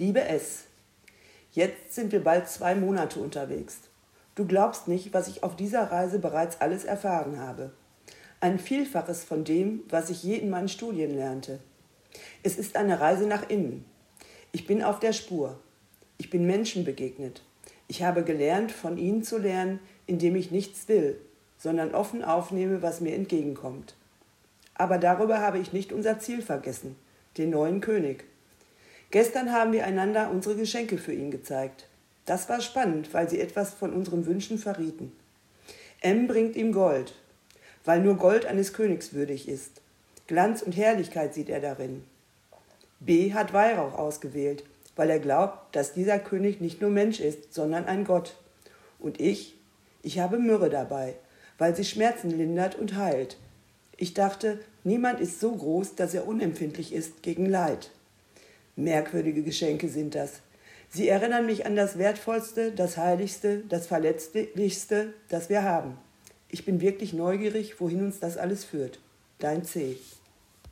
Liebe S. Jetzt sind wir bald zwei Monate unterwegs. Du glaubst nicht, was ich auf dieser Reise bereits alles erfahren habe. Ein Vielfaches von dem, was ich je in meinen Studien lernte. Es ist eine Reise nach innen. Ich bin auf der Spur. Ich bin Menschen begegnet. Ich habe gelernt, von ihnen zu lernen, indem ich nichts will, sondern offen aufnehme, was mir entgegenkommt. Aber darüber habe ich nicht unser Ziel vergessen, den neuen König. Gestern haben wir einander unsere Geschenke für ihn gezeigt. Das war spannend, weil sie etwas von unseren Wünschen verrieten. M bringt ihm Gold, weil nur Gold eines Königs würdig ist. Glanz und Herrlichkeit sieht er darin. B hat Weihrauch ausgewählt, weil er glaubt, dass dieser König nicht nur Mensch ist, sondern ein Gott. Und ich, ich habe Myrrhe dabei, weil sie Schmerzen lindert und heilt. Ich dachte, niemand ist so groß, dass er unempfindlich ist gegen Leid. Merkwürdige Geschenke sind das. Sie erinnern mich an das Wertvollste, das Heiligste, das Verletzlichste, das wir haben. Ich bin wirklich neugierig, wohin uns das alles führt. Dein C.